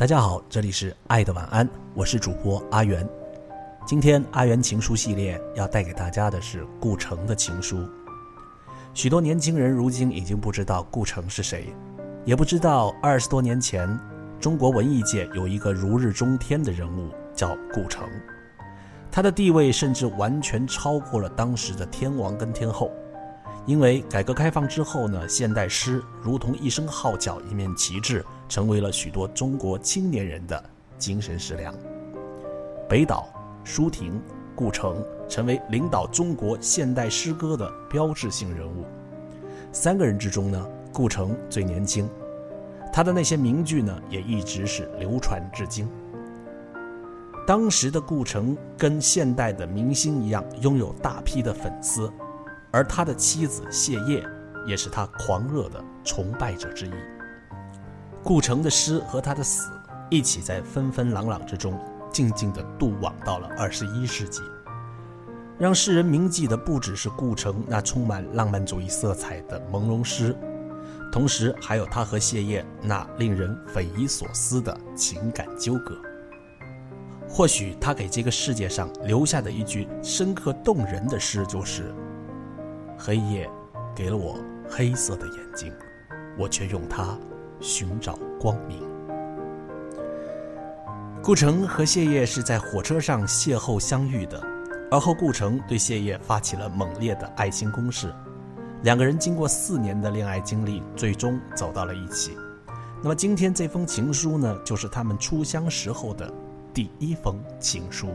大家好，这里是爱的晚安，我是主播阿元。今天阿元情书系列要带给大家的是顾城的情书。许多年轻人如今已经不知道顾城是谁，也不知道二十多年前中国文艺界有一个如日中天的人物叫顾城，他的地位甚至完全超过了当时的天王跟天后。因为改革开放之后呢，现代诗如同一声号角、一面旗帜，成为了许多中国青年人的精神食粮。北岛、舒婷、顾城成为领导中国现代诗歌的标志性人物。三个人之中呢，顾城最年轻，他的那些名句呢，也一直是流传至今。当时的顾城跟现代的明星一样，拥有大批的粉丝。而他的妻子谢烨，也是他狂热的崇拜者之一。顾城的诗和他的死，一起在纷纷朗朗之中，静静地渡往到了二十一世纪，让世人铭记的不只是顾城那充满浪漫主义色彩的朦胧诗，同时还有他和谢烨那令人匪夷所思的情感纠葛。或许他给这个世界上留下的一句深刻动人的诗，就是。黑夜给了我黑色的眼睛，我却用它寻找光明。顾城和谢烨是在火车上邂逅相遇的，而后顾城对谢烨发起了猛烈的爱情攻势，两个人经过四年的恋爱经历，最终走到了一起。那么今天这封情书呢，就是他们初相识后的第一封情书。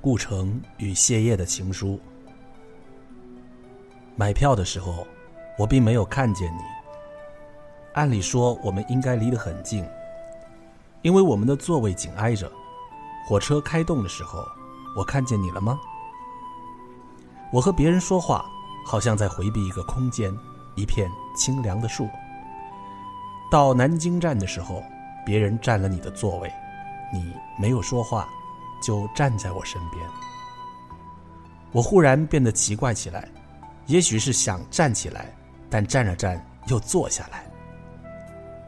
顾城与谢烨的情书。买票的时候，我并没有看见你。按理说，我们应该离得很近，因为我们的座位紧挨着。火车开动的时候，我看见你了吗？我和别人说话，好像在回避一个空间，一片清凉的树。到南京站的时候，别人占了你的座位，你没有说话。就站在我身边，我忽然变得奇怪起来，也许是想站起来，但站了站又坐下来。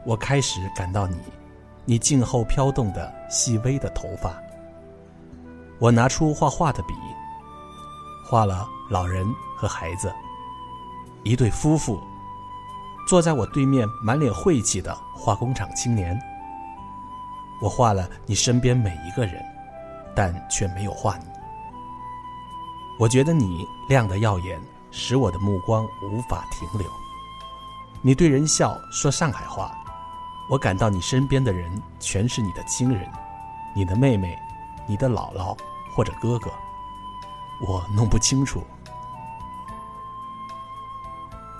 我开始感到你，你静后飘动的细微的头发。我拿出画画的笔，画了老人和孩子，一对夫妇，坐在我对面满脸晦气的化工厂青年。我画了你身边每一个人。但却没有画你。我觉得你亮得耀眼，使我的目光无法停留。你对人笑，说上海话，我感到你身边的人全是你的亲人，你的妹妹，你的姥姥或者哥哥，我弄不清楚。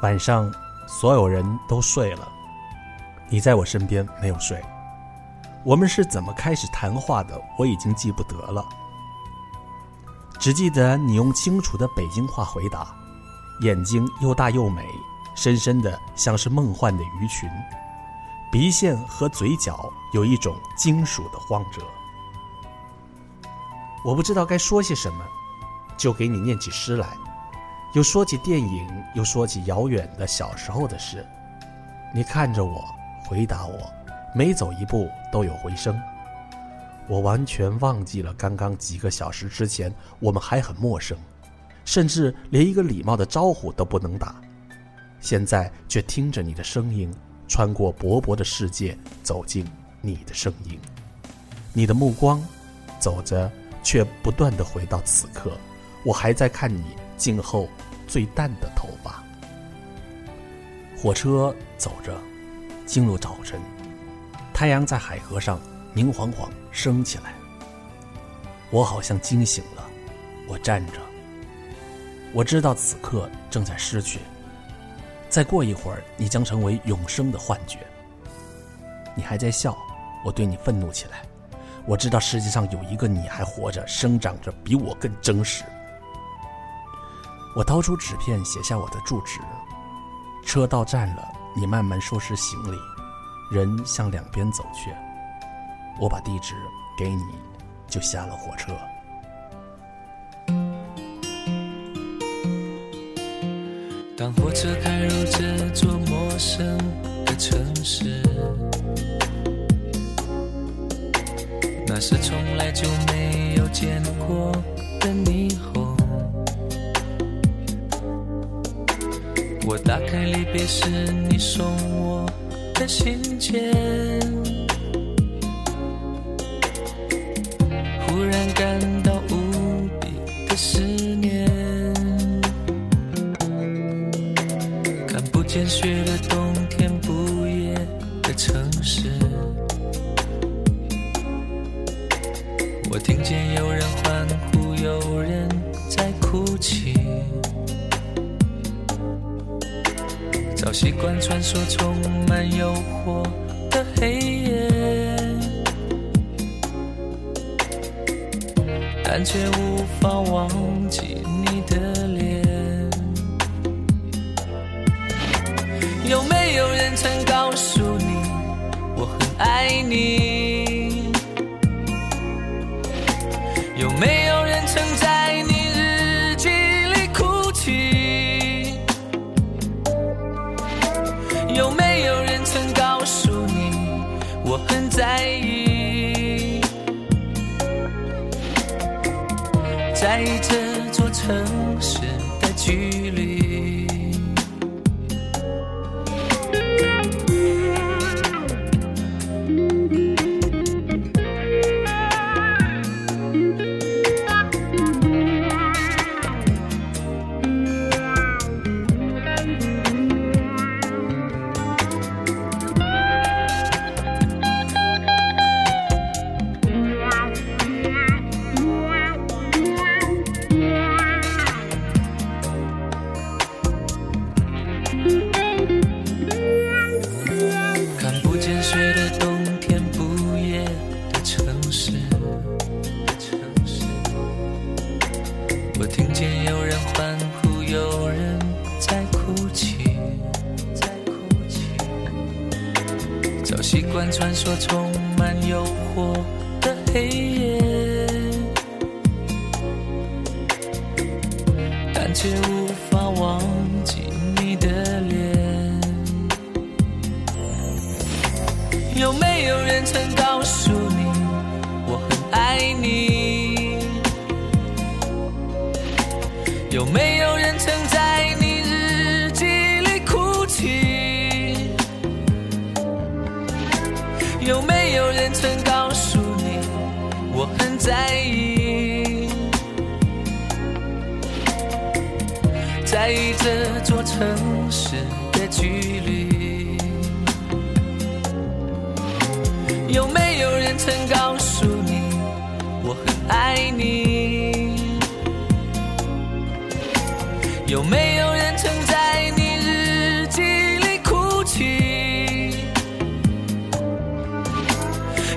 晚上，所有人都睡了，你在我身边没有睡。我们是怎么开始谈话的？我已经记不得了，只记得你用清楚的北京话回答，眼睛又大又美，深深的像是梦幻的鱼群，鼻线和嘴角有一种金属的晃折。我不知道该说些什么，就给你念起诗来，又说起电影，又说起遥远的小时候的事。你看着我，回答我。每走一步都有回声，我完全忘记了刚刚几个小时之前我们还很陌生，甚至连一个礼貌的招呼都不能打，现在却听着你的声音，穿过薄薄的世界走进你的声音，你的目光走着，却不断的回到此刻，我还在看你静候最淡的头发。火车走着，进入早晨。太阳在海河上明晃晃升起来，我好像惊醒了。我站着，我知道此刻正在失去。再过一会儿，你将成为永生的幻觉。你还在笑，我对你愤怒起来。我知道世界上有一个你还活着，生长着，比我更真实。我掏出纸片，写下我的住址。车到站了，你慢慢收拾行李，人向两边走去。我把地址给你，就下了火车。当火车开入这座陌生的城市，那是从来就没有见过的霓虹。我打开离别时你送我的信件，忽然感到无比的思念。看不见雪的冬天，不夜的城市。我听见有人欢呼，有人在哭泣。习惯穿梭充满诱惑的黑夜，但却无法忘记你的脸。有没有人曾告诉你，我很爱你？有没有人曾我很在意？在意这座城市的距离。穿梭充满诱惑的黑夜，但却无法这座城市的距离。有没有人曾告诉你，我很爱你？有没有人曾在你日记里哭泣？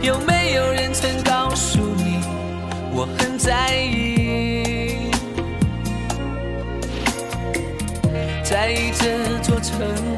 有没有人曾告诉你，我很在意？在意这座城市